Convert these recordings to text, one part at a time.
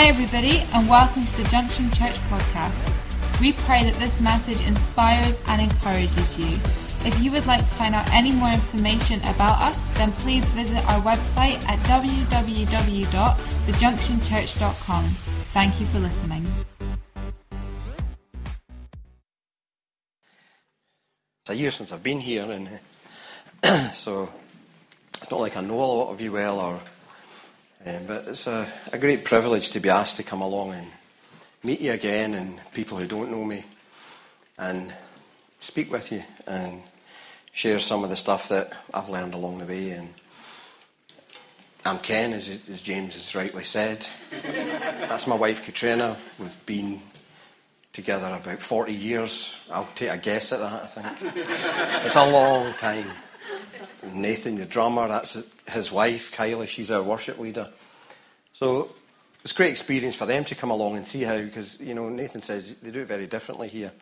Hi, everybody, and welcome to the Junction Church podcast. We pray that this message inspires and encourages you. If you would like to find out any more information about us, then please visit our website at www.thejunctionchurch.com. Thank you for listening. It's a year since I've been here, and so it's not like I know a lot of you well, or um, but it's a, a great privilege to be asked to come along and meet you again, and people who don't know me, and speak with you and share some of the stuff that I've learned along the way. And I'm Ken, as, as James has rightly said. That's my wife Katrina. We've been together about 40 years. I'll take a guess at that, I think. it's a long time. Nathan, the drummer, that's his wife, Kylie, she's our worship leader. So it's a great experience for them to come along and see how, because, you know, Nathan says they do it very differently here.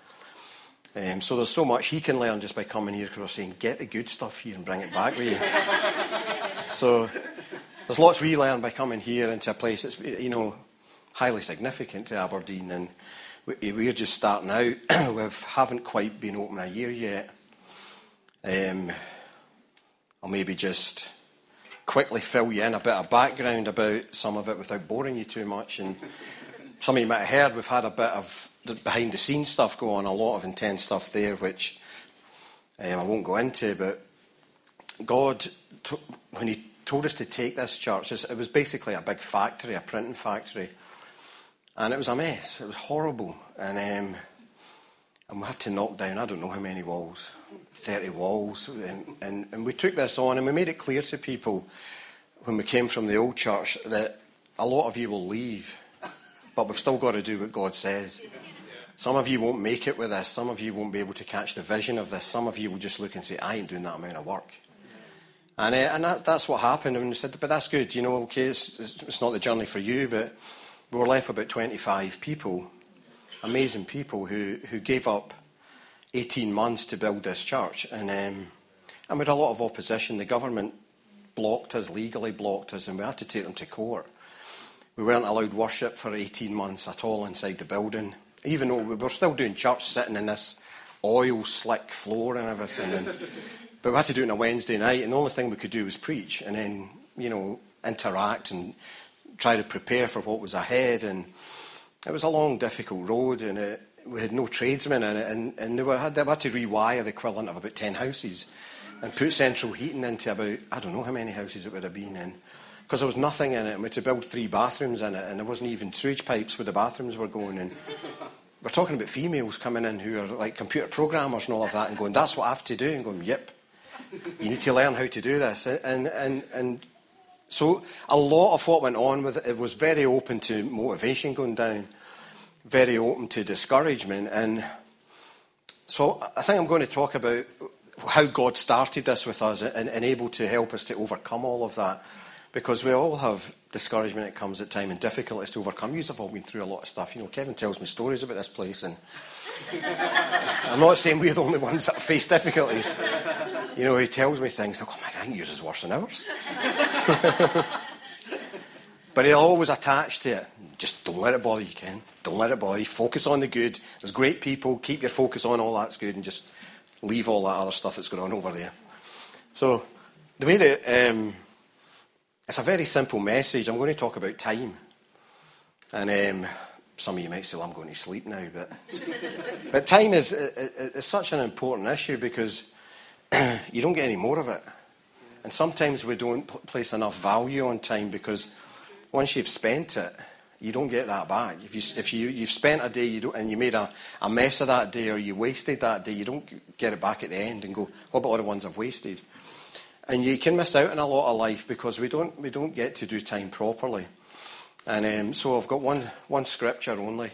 Um, so there's so much he can learn just by coming here because we're saying, get the good stuff here and bring it back with you. so there's lots we learn by coming here into a place that's, you know, highly significant to Aberdeen. And we're just starting out. we haven't quite been open a year yet. Um, I'll maybe just quickly fill you in a bit of background about some of it without boring you too much. And some of you might have heard we've had a bit of behind the scenes stuff going on, a lot of intense stuff there, which um, I won't go into. But God, when He told us to take this church, it was basically a big factory, a printing factory. And it was a mess. It was horrible. And, um, and we had to knock down, I don't know how many walls, 30 walls. And, and, and we took this on and we made it clear to people when we came from the old church that a lot of you will leave, but we've still got to do what God says. Some of you won't make it with this. Some of you won't be able to catch the vision of this. Some of you will just look and say, I ain't doing that amount of work. And, uh, and that, that's what happened. And we said, but that's good. You know, okay, it's, it's not the journey for you, but we were left with about 25 people, amazing people who, who gave up 18 months to build this church. And, um, and we had a lot of opposition. The government blocked us, legally blocked us, and we had to take them to court. We weren't allowed worship for 18 months at all inside the building, even though we were still doing church sitting in this oil slick floor and everything. And, but we had to do it on a Wednesday night, and the only thing we could do was preach and then, you know, interact and try to prepare for what was ahead. And it was a long, difficult road, and it, we had no tradesmen in it, and, and they, were, had, they had to rewire the equivalent of about 10 houses and put central heating into about, I don't know how many houses it would have been in. Because there was nothing in it, and we had to build three bathrooms in it, and there wasn't even sewage pipes where the bathrooms were going. And we're talking about females coming in who are like computer programmers and all of that, and going, "That's what I have to do," and going, "Yep, you need to learn how to do this." And and and so a lot of what went on with it, it was very open to motivation going down, very open to discouragement. And so I think I'm going to talk about how God started this with us and, and able to help us to overcome all of that. Because we all have discouragement that comes at time and difficulties to overcome. You have all been through a lot of stuff. You know, Kevin tells me stories about this place and I'm not saying we're the only ones that face difficulties. You know, he tells me things like, oh my God, I think yours is worse than ours. but he'll always attach to it. Just don't let it bother you, Ken. Don't let it bother you. Focus on the good. There's great people. Keep your focus on all that's good and just leave all that other stuff that's going on over there. So, the way that um, it's a very simple message. I'm going to talk about time. And um, some of you might say, well, I'm going to sleep now. But, but time is, is such an important issue because you don't get any more of it. And sometimes we don't place enough value on time because once you've spent it, you don't get that back. If, you, if you, you've spent a day you and you made a, a mess of that day or you wasted that day, you don't get it back at the end and go, what about all the ones I've wasted? And you can miss out on a lot of life because we don't, we don't get to do time properly. And um, so I've got one, one scripture only,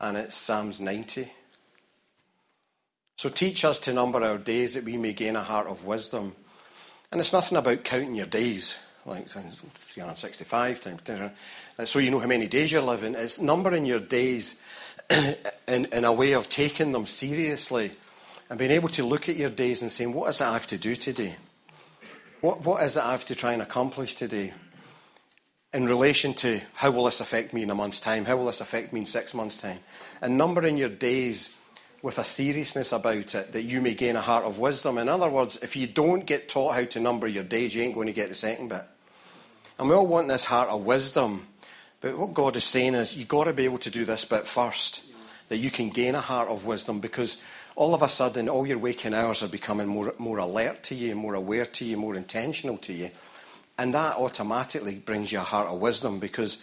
and it's Psalms 90. So teach us to number our days that we may gain a heart of wisdom. And it's nothing about counting your days, like 365 times. 10. Uh, so you know how many days you're living. It's numbering your days in, in a way of taking them seriously and being able to look at your days and saying, what is it I have to do today? What, what is it I have to try and accomplish today? in relation to how will this affect me in a month's time? How will this affect me in six months' time? And numbering your days with a seriousness about it that you may gain a heart of wisdom. In other words, if you don't get taught how to number your days, you ain't going to get the second bit. And we all want this heart of wisdom. But what God is saying is you've got to be able to do this bit first, that you can gain a heart of wisdom because all of a sudden all your waking hours are becoming more, more alert to you, more aware to you, more intentional to you. And that automatically brings you a heart of wisdom because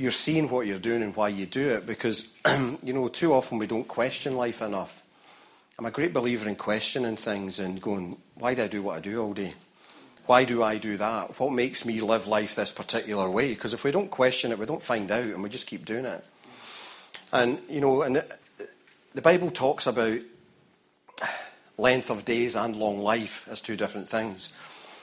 you're seeing what you're doing and why you do it because, you know, too often we don't question life enough. I'm a great believer in questioning things and going, why do I do what I do all day? Why do I do that? What makes me live life this particular way? Because if we don't question it, we don't find out and we just keep doing it. And, you know, and the, Bible talks about length of days and long life as two different things.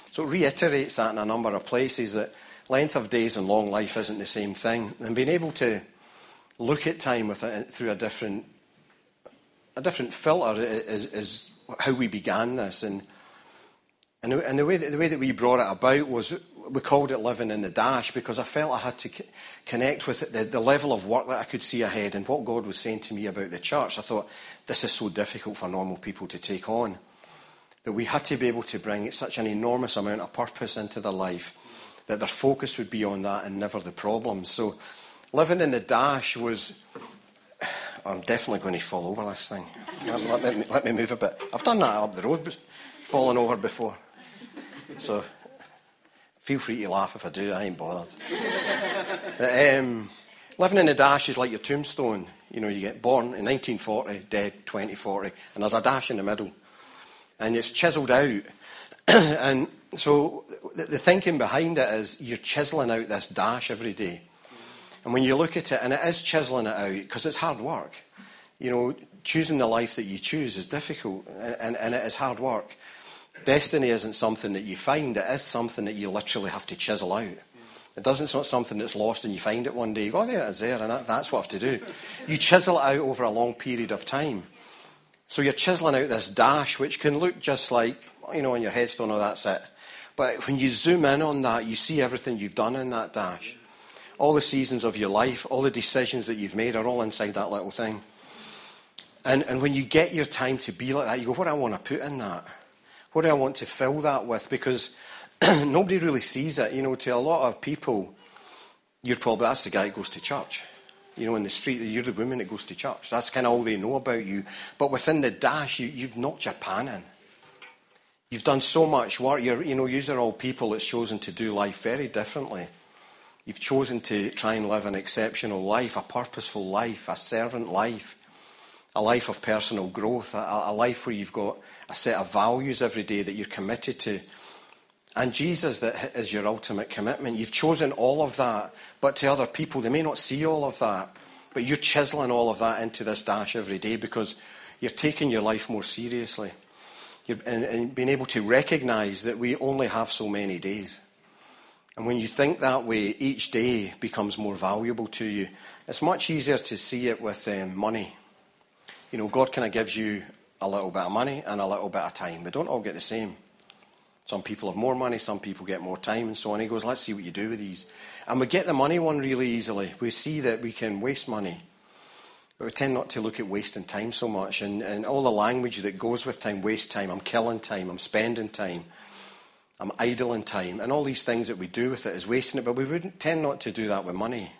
So it reiterates that in a number of places that length of days and long life isn't the same thing. And being able to look at time with a, through a different, a different filter is, is how we began this. And, and, the, and the, way that, the way that we brought it about was we called it living in the dash because I felt I had to connect with it, the, the level of work that I could see ahead and what God was saying to me about the church. I thought, this is so difficult for normal people to take on. That we had to be able to bring such an enormous amount of purpose into their life that their focus would be on that and never the problems. So living in the dash was. I'm definitely going to fall over this thing. Let, let, me, let me move a bit. I've done that up the road, fallen over before. So feel free to laugh if I do, I ain't bothered. um, living in the dash is like your tombstone. You know, you get born in 1940, dead 2040, and there's a dash in the middle. And it's chiselled out. and so the thinking behind it is you're chiseling out this dash every day. And when you look at it, and it is chiseling it out because it's hard work. You know, choosing the life that you choose is difficult and, and it is hard work. Destiny isn't something that you find, it is something that you literally have to chisel out. It doesn't, it's not something that's lost and you find it one day. You go, oh, there it is there, and that, that's what I have to do. You chisel it out over a long period of time. So you're chiseling out this dash, which can look just like, you know, on your headstone, oh, that's it. But when you zoom in on that, you see everything you've done in that dash. All the seasons of your life, all the decisions that you've made are all inside that little thing. And, and when you get your time to be like that, you go, what do I want to put in that? What do I want to fill that with? Because nobody really sees it. You know, to a lot of people, you're probably, that's the guy that goes to church. You know, in the street, you're the woman that goes to church. That's kind of all they know about you. But within the dash, you, you've knocked your pan in. You've done so much work. You're, you know, you are all people that's chosen to do life very differently. You've chosen to try and live an exceptional life, a purposeful life, a servant life, a life of personal growth, a, a life where you've got a set of values every day that you're committed to. And Jesus that is your ultimate commitment. You've chosen all of that, but to other people, they may not see all of that. But you're chiseling all of that into this dash every day because you're taking your life more seriously and, and being able to recognize that we only have so many days. And when you think that way, each day becomes more valuable to you. It's much easier to see it with um, money. You know, God kind of gives you a little bit of money and a little bit of time. They don't all get the same. Some people have more money, some people get more time, and so on. He goes, let's see what you do with these. And we get the money one really easily. We see that we can waste money. But we tend not to look at wasting time so much. And, and all the language that goes with time, waste time, I'm killing time, I'm spending time, I'm idling time. And all these things that we do with it is wasting it. But we wouldn't tend not to do that with money.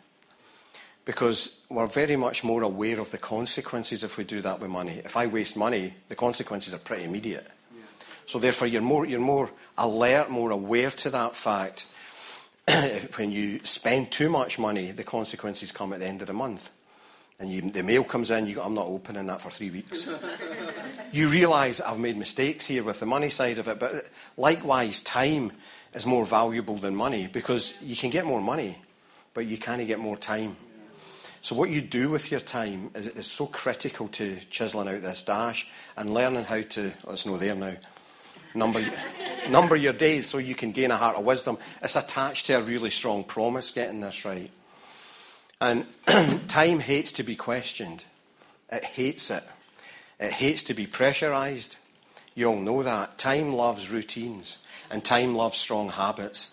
Because we're very much more aware of the consequences if we do that with money. If I waste money, the consequences are pretty immediate. Yeah. So therefore, you're more, you're more alert, more aware to that fact. when you spend too much money, the consequences come at the end of the month and you, the mail comes in, you go, I'm not opening that for three weeks. you realise I've made mistakes here with the money side of it, but likewise, time is more valuable than money because you can get more money, but you can't get more time. So what you do with your time is, is so critical to chiseling out this dash and learning how to, oh, let's know there now, number, number your days so you can gain a heart of wisdom. It's attached to a really strong promise getting this right. And time hates to be questioned. It hates it. It hates to be pressurized. You all know that. Time loves routines, and time loves strong habits.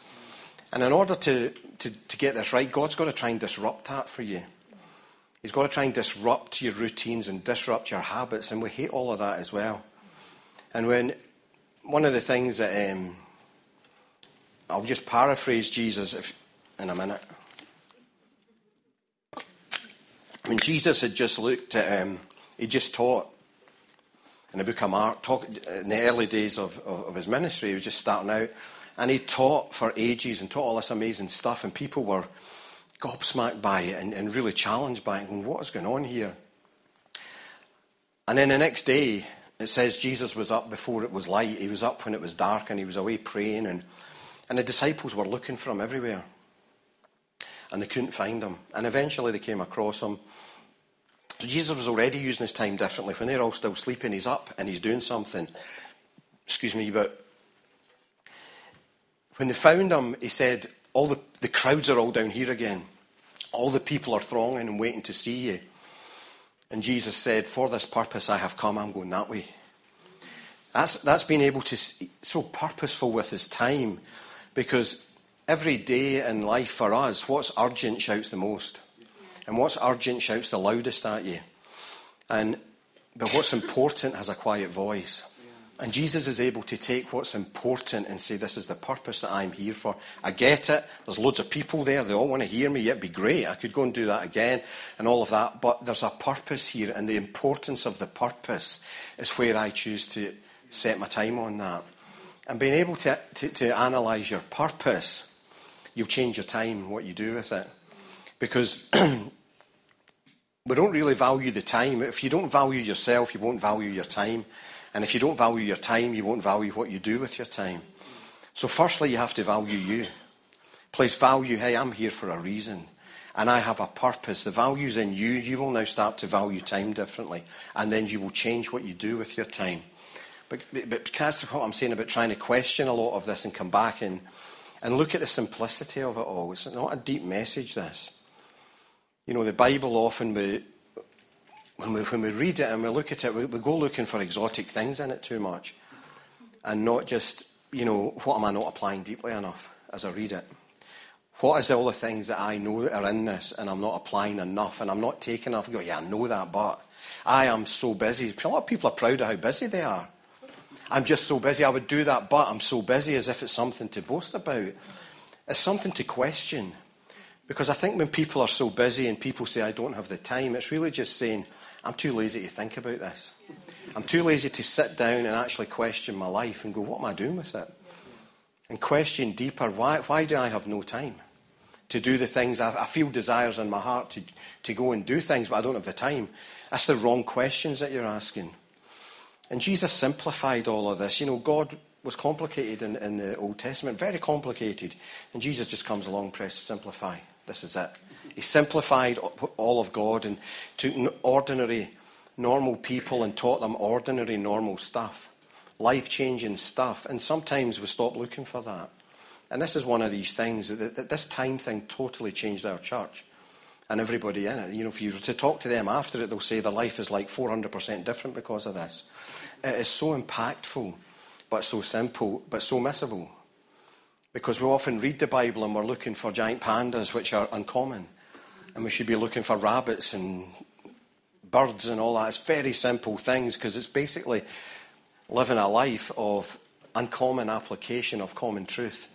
And in order to, to, to get this right, God's got to try and disrupt that for you. He's got to try and disrupt your routines and disrupt your habits, and we hate all of that as well. And when one of the things that um, I'll just paraphrase Jesus if, in a minute. When Jesus had just looked at, him, he just taught in the book of Mark, talk, in the early days of, of, of his ministry, he was just starting out, and he taught for ages and taught all this amazing stuff, and people were gobsmacked by it and, and really challenged by it, and what is going on here? And then the next day, it says Jesus was up before it was light. He was up when it was dark, and he was away praying, and, and the disciples were looking for him everywhere. And they couldn't find him. And eventually they came across him so Jesus was already using his time differently. When they're all still sleeping, he's up and he's doing something. Excuse me, but when they found him, he said, All the, the crowds are all down here again. All the people are thronging and waiting to see you. And Jesus said, For this purpose I have come, I'm going that way. That's, that's being able to, so purposeful with his time, because every day in life for us, what's urgent shouts the most. And what's urgent shouts the loudest at you. And but what's important has a quiet voice. And Jesus is able to take what's important and say, This is the purpose that I'm here for. I get it. There's loads of people there. They all want to hear me. It'd be great. I could go and do that again and all of that. But there's a purpose here. And the importance of the purpose is where I choose to set my time on that. And being able to, to, to analyse your purpose, you'll change your time, and what you do with it. Because we don't really value the time. If you don't value yourself, you won't value your time. And if you don't value your time, you won't value what you do with your time. So, firstly, you have to value you. Place value, hey, I'm here for a reason. And I have a purpose. The value's in you. You will now start to value time differently. And then you will change what you do with your time. But, but because of what I'm saying about trying to question a lot of this and come back and, and look at the simplicity of it all. It's not a deep message, this. You know, the Bible often, we, when, we, when we read it and we look at it, we, we go looking for exotic things in it too much. And not just, you know, what am I not applying deeply enough as I read it? What is all the things that I know that are in this and I'm not applying enough and I'm not taking enough? Go, yeah, I know that, but I am so busy. A lot of people are proud of how busy they are. I'm just so busy. I would do that, but I'm so busy as if it's something to boast about. It's something to question. Because I think when people are so busy and people say, I don't have the time, it's really just saying, I'm too lazy to think about this. I'm too lazy to sit down and actually question my life and go, what am I doing with it? And question deeper, why, why do I have no time to do the things? I, I feel desires in my heart to, to go and do things, but I don't have the time. That's the wrong questions that you're asking. And Jesus simplified all of this. You know, God was complicated in, in the Old Testament, very complicated. And Jesus just comes along, press simplify. This is it. He simplified all of God and took ordinary, normal people and taught them ordinary, normal stuff, life changing stuff. And sometimes we stop looking for that. And this is one of these things that this time thing totally changed our church and everybody in it. You know, if you were to talk to them after it, they'll say their life is like 400% different because of this. It is so impactful, but so simple, but so missable. Because we often read the Bible and we're looking for giant pandas, which are uncommon. And we should be looking for rabbits and birds and all that. It's very simple things because it's basically living a life of uncommon application of common truth.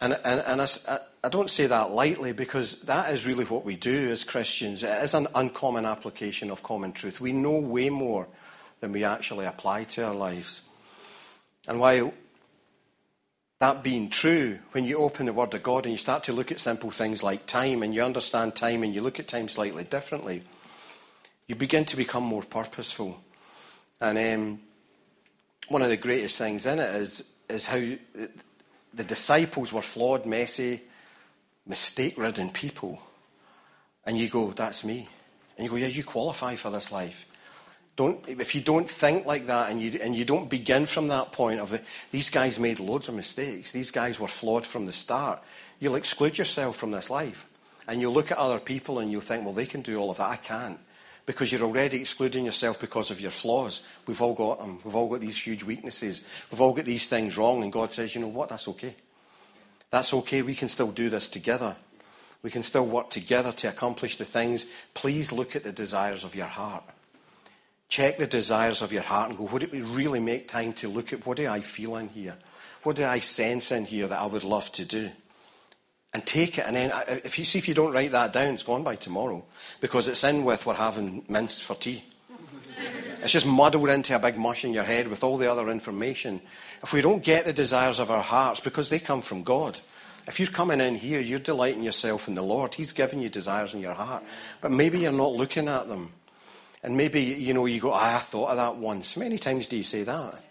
And, and, and I, I don't say that lightly because that is really what we do as Christians. It is an uncommon application of common truth. We know way more than we actually apply to our lives. And while that being true, when you open the Word of God and you start to look at simple things like time and you understand time and you look at time slightly differently, you begin to become more purposeful. And um, one of the greatest things in it is, is how the disciples were flawed, messy, mistake ridden people. And you go, that's me. And you go, yeah, you qualify for this life. Don't, if you don't think like that and you, and you don't begin from that point of the, these guys made loads of mistakes, these guys were flawed from the start, you'll exclude yourself from this life. And you'll look at other people and you'll think, well, they can do all of that. I can't. Because you're already excluding yourself because of your flaws. We've all got them. We've all got these huge weaknesses. We've all got these things wrong. And God says, you know what? That's okay. That's okay. We can still do this together. We can still work together to accomplish the things. Please look at the desires of your heart. Check the desires of your heart and go, would it really make time to look at what do I feel in here? What do I sense in here that I would love to do? And take it, and then uh, if you see if you don't write that down, it's gone by tomorrow because it's in with we're having mince for tea. It's just muddled into a big mush in your head with all the other information. If we don't get the desires of our hearts, because they come from God, if you're coming in here, you're delighting yourself in the Lord. He's given you desires in your heart. But maybe you're not looking at them. And maybe, you know, you go, ah, I thought of that once. How many times do you say that?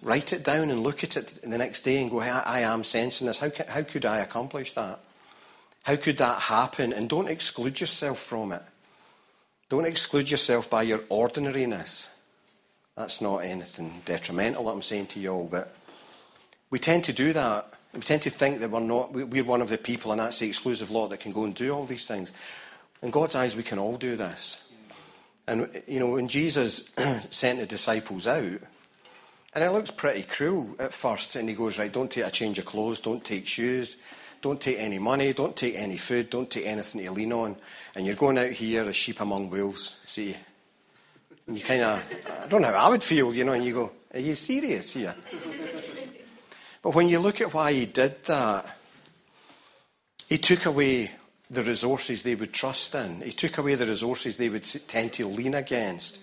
Write it down and look at it the next day and go, I, I am sensing this. How, how could I accomplish that? How could that happen? And don't exclude yourself from it. Don't exclude yourself by your ordinariness. That's not anything detrimental that I'm saying to you all, but we tend to do that. We tend to think that we're not, we're one of the people, and that's the exclusive lot that can go and do all these things. In God's eyes, we can all do this. And, you know, when Jesus sent the disciples out, and it looks pretty cruel at first, and he goes, right, don't take a change of clothes, don't take shoes, don't take any money, don't take any food, don't take anything to lean on. And you're going out here as sheep among wolves, see? And you kind of, I don't know how I would feel, you know, and you go, are you serious here? But when you look at why he did that, he took away the resources they would trust in. He took away the resources they would tend to lean against.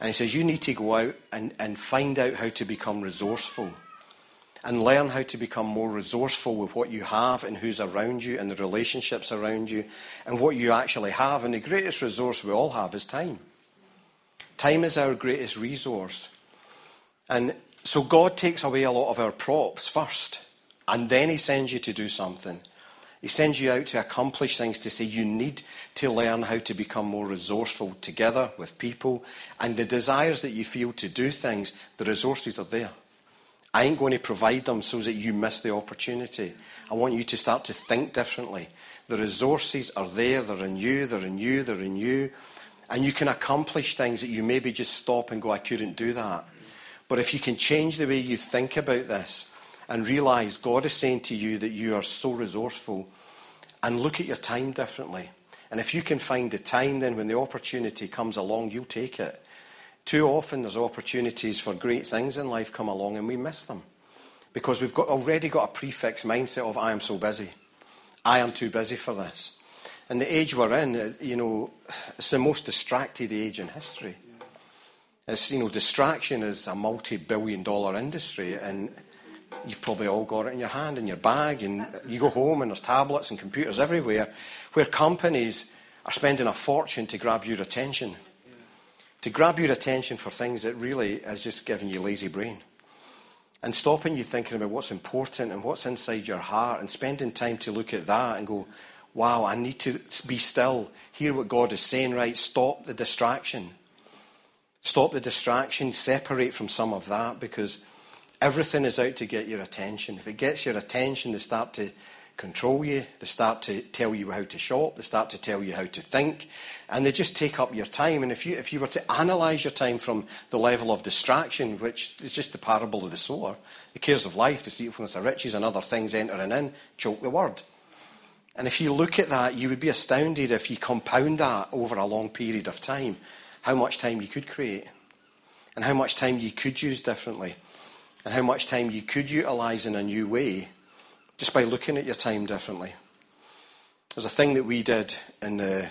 And he says, You need to go out and, and find out how to become resourceful and learn how to become more resourceful with what you have and who's around you and the relationships around you and what you actually have. And the greatest resource we all have is time. Time is our greatest resource. And so God takes away a lot of our props first, and then He sends you to do something. He sends you out to accomplish things to say you need to learn how to become more resourceful together with people. And the desires that you feel to do things, the resources are there. I ain't going to provide them so that you miss the opportunity. I want you to start to think differently. The resources are there, they're in you, they're in you, they're in you. And you can accomplish things that you maybe just stop and go, I couldn't do that. But if you can change the way you think about this and realize God is saying to you that you are so resourceful and look at your time differently. And if you can find the time, then when the opportunity comes along, you'll take it. Too often there's opportunities for great things in life come along and we miss them because we've got, already got a prefix mindset of I am so busy. I am too busy for this. And the age we're in, uh, you know, it's the most distracted age in history. It's, you know, distraction is a multi-billion dollar industry and you've probably all got it in your hand, in your bag, and you go home and there's tablets and computers everywhere where companies are spending a fortune to grab your attention. To grab your attention for things that really is just giving you a lazy brain. And stopping you thinking about what's important and what's inside your heart and spending time to look at that and go, wow, I need to be still, hear what God is saying, right? Stop the distraction. Stop the distraction, separate from some of that because everything is out to get your attention. If it gets your attention, they start to control you, they start to tell you how to shop, they start to tell you how to think, and they just take up your time. And if you, if you were to analyse your time from the level of distraction, which is just the parable of the sower, the cares of life, the deceitfulness of riches, and other things entering in, choke the word. And if you look at that, you would be astounded if you compound that over a long period of time how much time you could create and how much time you could use differently and how much time you could utilise in a new way just by looking at your time differently. There's a thing that we did in the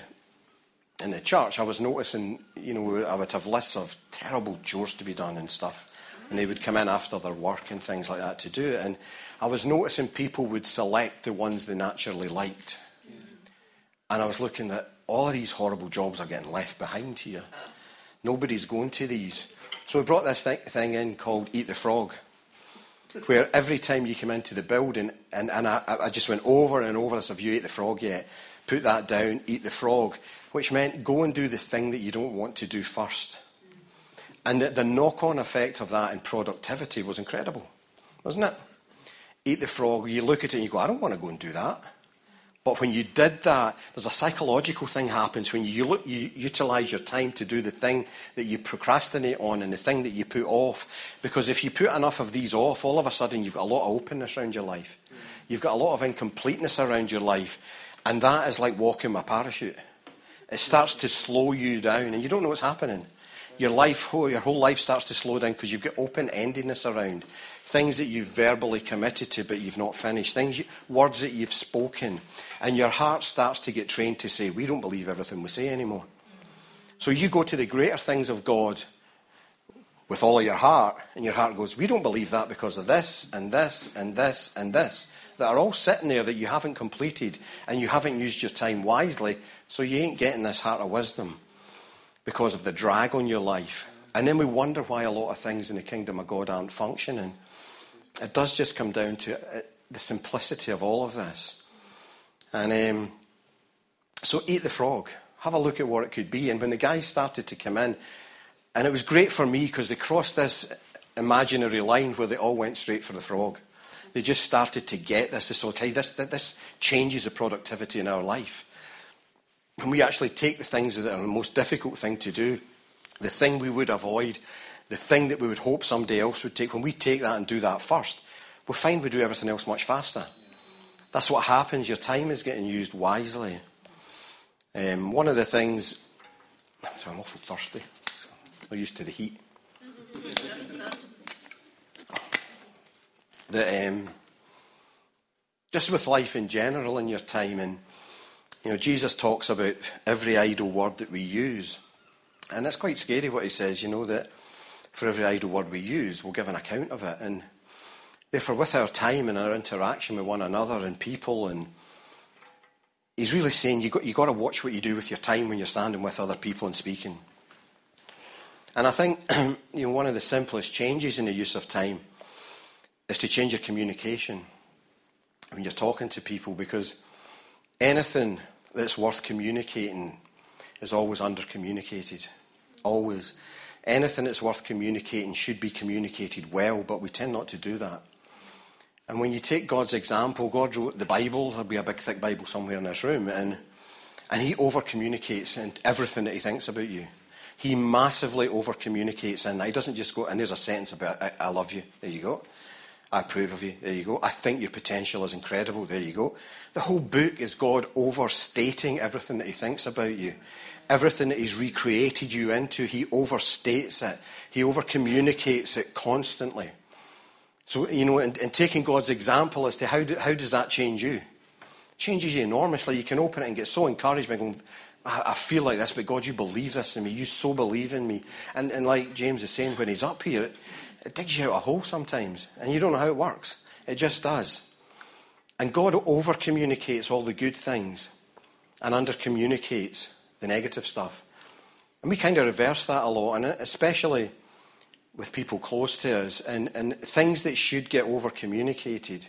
in the church. I was noticing, you know, I would have lists of terrible chores to be done and stuff, and they would come in after their work and things like that to do it. And I was noticing people would select the ones they naturally liked, and I was looking at all of these horrible jobs are getting left behind here. Nobody's going to these. So we brought this thing in called Eat the Frog, where every time you come into the building, and, and I, I just went over and over this, have you ate the frog yet? Put that down, eat the frog, which meant go and do the thing that you don't want to do first. And the, the knock on effect of that in productivity was incredible, wasn't it? Eat the frog, you look at it and you go, I don't want to go and do that. But when you did that, there's a psychological thing happens when you, look, you utilize your time to do the thing that you procrastinate on and the thing that you put off. Because if you put enough of these off, all of a sudden you've got a lot of openness around your life. You've got a lot of incompleteness around your life. And that is like walking a parachute. It starts to slow you down and you don't know what's happening. Your life, your whole life starts to slow down because you've got open-endedness around. Things that you've verbally committed to but you've not finished, things, you, words that you've spoken, and your heart starts to get trained to say, we don't believe everything we say anymore. So you go to the greater things of God with all of your heart, and your heart goes, we don't believe that because of this, and this, and this, and this, that are all sitting there that you haven't completed, and you haven't used your time wisely, so you ain't getting this heart of wisdom because of the drag on your life. And then we wonder why a lot of things in the kingdom of God aren't functioning. It does just come down to uh, the simplicity of all of this. And um, so eat the frog. Have a look at what it could be. And when the guys started to come in, and it was great for me because they crossed this imaginary line where they all went straight for the frog. They just started to get this. This, okay, this, this changes the productivity in our life. When we actually take the things that are the most difficult thing to do, the thing we would avoid, the thing that we would hope somebody else would take, when we take that and do that first, we find we do everything else much faster. That's what happens. Your time is getting used wisely. Um, one of the things, so I'm awful thirsty. I'm used to the heat. that um, just with life in general and your time, and you know, Jesus talks about every idle word that we use, and it's quite scary what he says. You know that for every idle word we use, we'll give an account of it. And therefore, with our time and our interaction with one another and people, and he's really saying you've got, you've got to watch what you do with your time when you're standing with other people and speaking. And I think you know, one of the simplest changes in the use of time is to change your communication when you're talking to people because anything that's worth communicating is always under communicated. Always anything that's worth communicating should be communicated well, but we tend not to do that. And when you take God's example, God wrote the Bible, there'll be a big thick Bible somewhere in this room, and, and He over communicates in everything that He thinks about you. He massively over communicates, and He doesn't just go, and there's a sentence about, I, I love you, there you go. I approve of you. There you go. I think your potential is incredible. There you go. The whole book is God overstating everything that He thinks about you everything that He's recreated you into, He overstates it. He overcommunicates it constantly. So, you know, in, in taking God's example as to how, do, how does that change you? Changes you enormously. You can open it and get so encouraged by going, I, I feel like this, but God, you believe this in me. You so believe in me. And, and like James is saying, when he's up here, it, it digs you out a hole sometimes. And you don't know how it works. It just does. And God over communicates all the good things and under communicates the negative stuff. And we kind of reverse that a lot, and especially with people close to us. And, and things that should get over communicated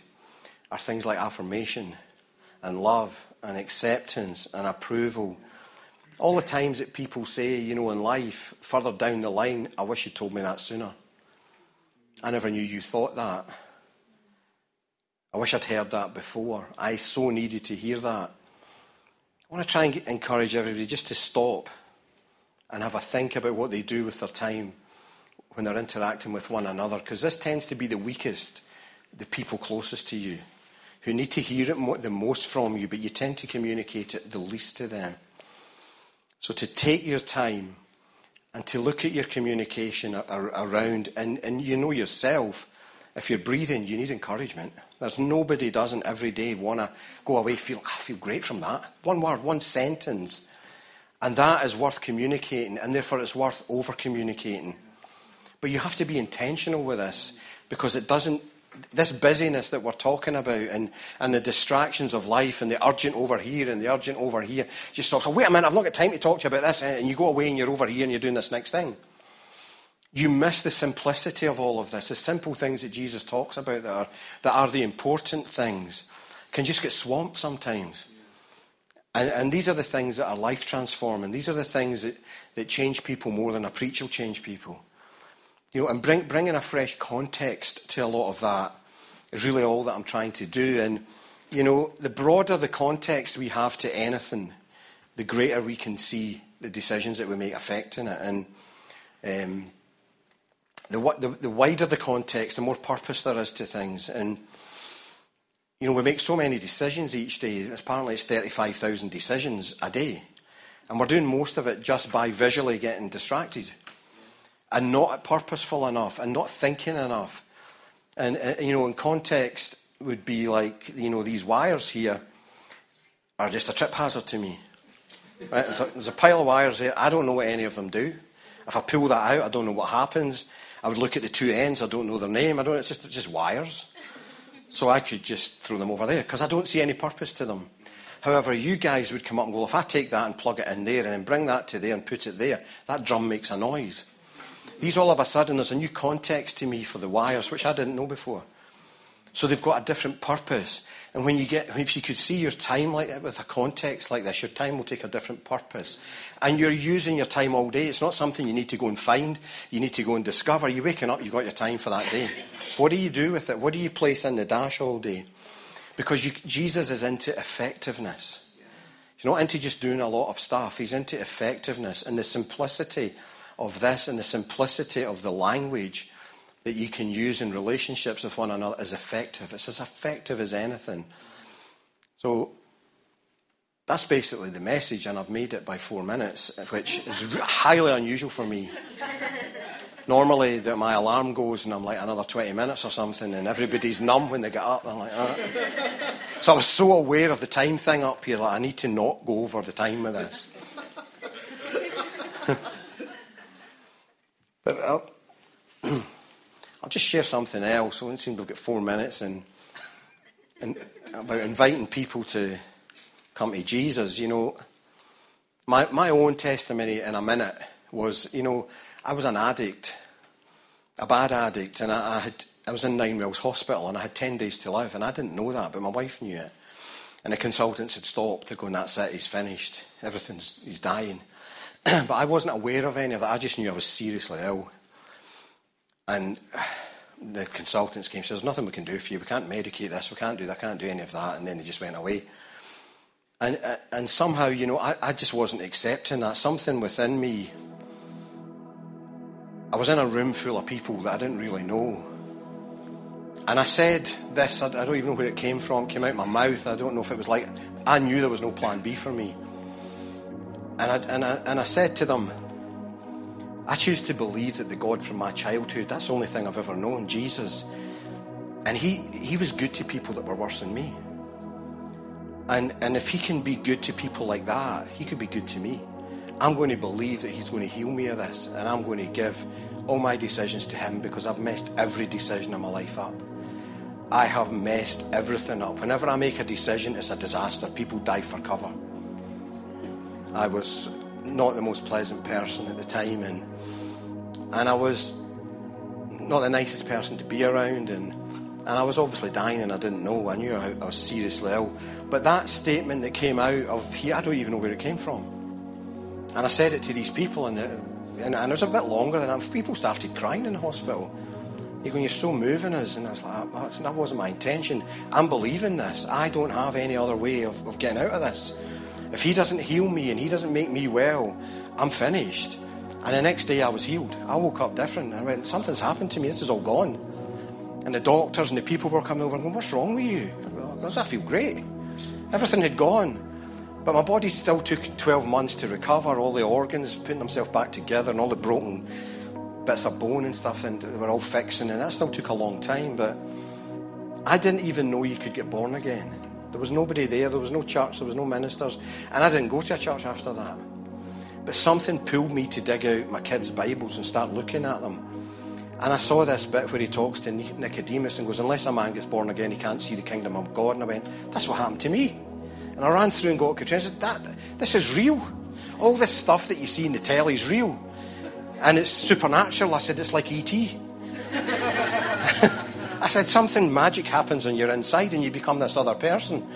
are things like affirmation and love and acceptance and approval. All the times that people say, you know, in life, further down the line, I wish you told me that sooner. I never knew you thought that. I wish I'd heard that before. I so needed to hear that. I want to try and encourage everybody just to stop and have a think about what they do with their time when they're interacting with one another, because this tends to be the weakest, the people closest to you, who need to hear it the most from you, but you tend to communicate it the least to them. So to take your time and to look at your communication around, and, and you know yourself if you're breathing, you need encouragement. There's nobody doesn't every day want to go away feel, I feel great from that. One word, one sentence. And that is worth communicating, and therefore it's worth over communicating. But you have to be intentional with this because it doesn't, this busyness that we're talking about and, and the distractions of life and the urgent over here and the urgent over here, just talk, oh, wait a minute, I've not got time to talk to you about this, and you go away and you're over here and you're doing this next thing you miss the simplicity of all of this, the simple things that Jesus talks about that are, that are the important things, can just get swamped sometimes. And, and these are the things that are life transforming. These are the things that, that change people more than a preach will change people. You know, and bring, bringing a fresh context to a lot of that is really all that I'm trying to do. And you know, the broader the context we have to anything, the greater we can see the decisions that we make affecting it. And um, the, the, the wider the context, the more purpose there is to things. And, you know, we make so many decisions each day. Apparently, it's 35,000 decisions a day. And we're doing most of it just by visually getting distracted and not purposeful enough and not thinking enough. And, uh, you know, in context would be like, you know, these wires here are just a trip hazard to me. Right? There's, a, there's a pile of wires there. I don't know what any of them do. If I pull that out, I don't know what happens. I would look at the two ends. I don't know their name. I don't. It's just, it's just wires. So I could just throw them over there because I don't see any purpose to them. However, you guys would come up and go, if I take that and plug it in there and then bring that to there and put it there, that drum makes a noise. These all of a sudden, there's a new context to me for the wires, which I didn't know before. So they've got a different purpose. And when you get, if you could see your time like that with a context like this, your time will take a different purpose. And you're using your time all day. It's not something you need to go and find. You need to go and discover. You're waking up, you've got your time for that day. What do you do with it? What do you place in the dash all day? Because you, Jesus is into effectiveness. He's not into just doing a lot of stuff. He's into effectiveness and the simplicity of this and the simplicity of the language that you can use in relationships with one another is effective. It's as effective as anything. So that's basically the message, and I've made it by four minutes, which is highly unusual for me. Normally, that my alarm goes and I'm like another 20 minutes or something, and everybody's numb when they get up. I'm like, ah. So I was so aware of the time thing up here, like I need to not go over the time with this. but I'll, uh, I'll just share something else. I seem to have got four minutes, and, and about inviting people to come to Jesus. You know, my my own testimony in a minute was, you know, I was an addict, a bad addict, and I, I had I was in Ninewells Hospital and I had ten days to live, and I didn't know that, but my wife knew it. And the consultants had stopped. They're going, "That's it. He's finished. Everything's he's dying." but I wasn't aware of any of that. I just knew I was seriously ill. And the consultants came and said, There's nothing we can do for you. We can't medicate this. We can't do that. I can't do any of that. And then they just went away. And, uh, and somehow, you know, I, I just wasn't accepting that. Something within me, I was in a room full of people that I didn't really know. And I said this, I, don't even know where it came from, it came out my mouth. I don't know if it was like, I knew there was no plan B for me. And I, and I, and I said to them, I choose to believe that the God from my childhood, that's the only thing I've ever known, Jesus. And he, he was good to people that were worse than me. And, and if he can be good to people like that, he could be good to me. I'm going to believe that he's going to heal me of this, and I'm going to give all my decisions to him because I've messed every decision in my life up. I have messed everything up. Whenever I make a decision, it's a disaster. People die for cover. I was not the most pleasant person at the time, and and I was not the nicest person to be around, and and I was obviously dying, and I didn't know. I knew I, I was seriously ill, but that statement that came out of here, I don't even know where it came from, and I said it to these people, and it, and, and it was a bit longer than that. People started crying in the hospital. You're going, you're so moving us. And I was like, ah, that wasn't my intention. I'm believing this. I don't have any other way of, of getting out of this. If he doesn't heal me and he doesn't make me well, I'm finished. And the next day I was healed. I woke up different. I went, something's happened to me. This is all gone. And the doctors and the people were coming over and going, what's wrong with you? Because I feel great. Everything had gone. But my body still took 12 months to recover, all the organs putting themselves back together and all the broken bits of bone and stuff, and they were all fixing, and that still took a long time. But I didn't even know you could get born again. There was nobody there, there was no church, there was no ministers, and I didn't go to a church after that. But something pulled me to dig out my kids' Bibles and start looking at them. And I saw this bit where he talks to Nicodemus and goes, Unless a man gets born again, he can't see the kingdom of God. And I went, That's what happened to me. And I ran through and got Katrina and said, that, This is real. All this stuff that you see in the telly is real. And it's supernatural. I said, It's like E.T. I said, something magic happens on your inside and you become this other person.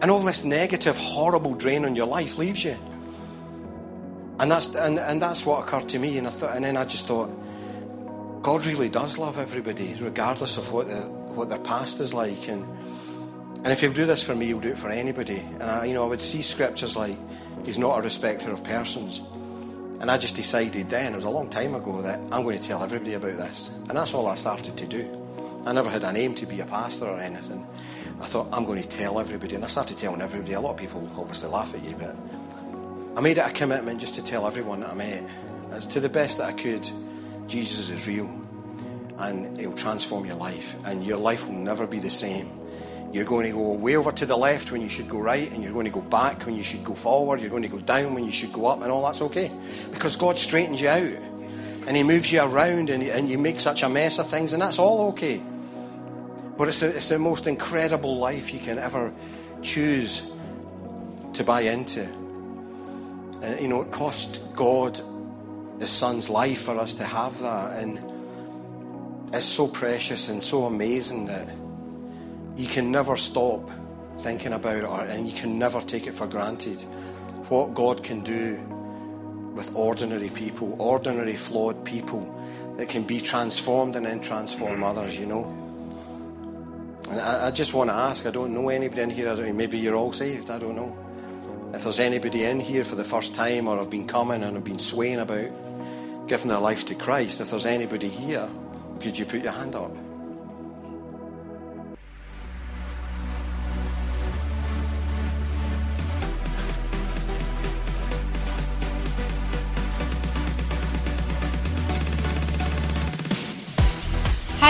And all this negative, horrible drain on your life leaves you. And that's, and, and that's what occurred to me. And, I thought, and then I just thought, God really does love everybody, regardless of what, the, what their past is like. And, And if he'll do this for me, he'll do it for anybody. And I, you know, I would see scriptures like, he's not a respecter of persons. And I just decided then, it was a long time ago, that I'm going to tell everybody about this. And that's all I started to do. I never had an aim to be a pastor or anything. I thought, I'm going to tell everybody. And I started telling everybody. A lot of people obviously laugh at you, but I made it a commitment just to tell everyone that I met, as to the best that I could, Jesus is real. And it'll transform your life. And your life will never be the same. You're going to go way over to the left when you should go right, and you're going to go back when you should go forward, you're going to go down when you should go up, and all that's okay. Because God straightens you out. And He moves you around, and, and you make such a mess of things, and that's all okay. But it's, it's the most incredible life you can ever choose to buy into. And, you know, it cost God His Son's life for us to have that. And it's so precious and so amazing that you can never stop thinking about it, and you can never take it for granted. What God can do with ordinary people, ordinary flawed people that can be transformed and then transform others, you know. And I, I just want to ask I don't know anybody in here, maybe you're all saved, I don't know. If there's anybody in here for the first time or have been coming and have been swaying about giving their life to Christ, if there's anybody here, could you put your hand up?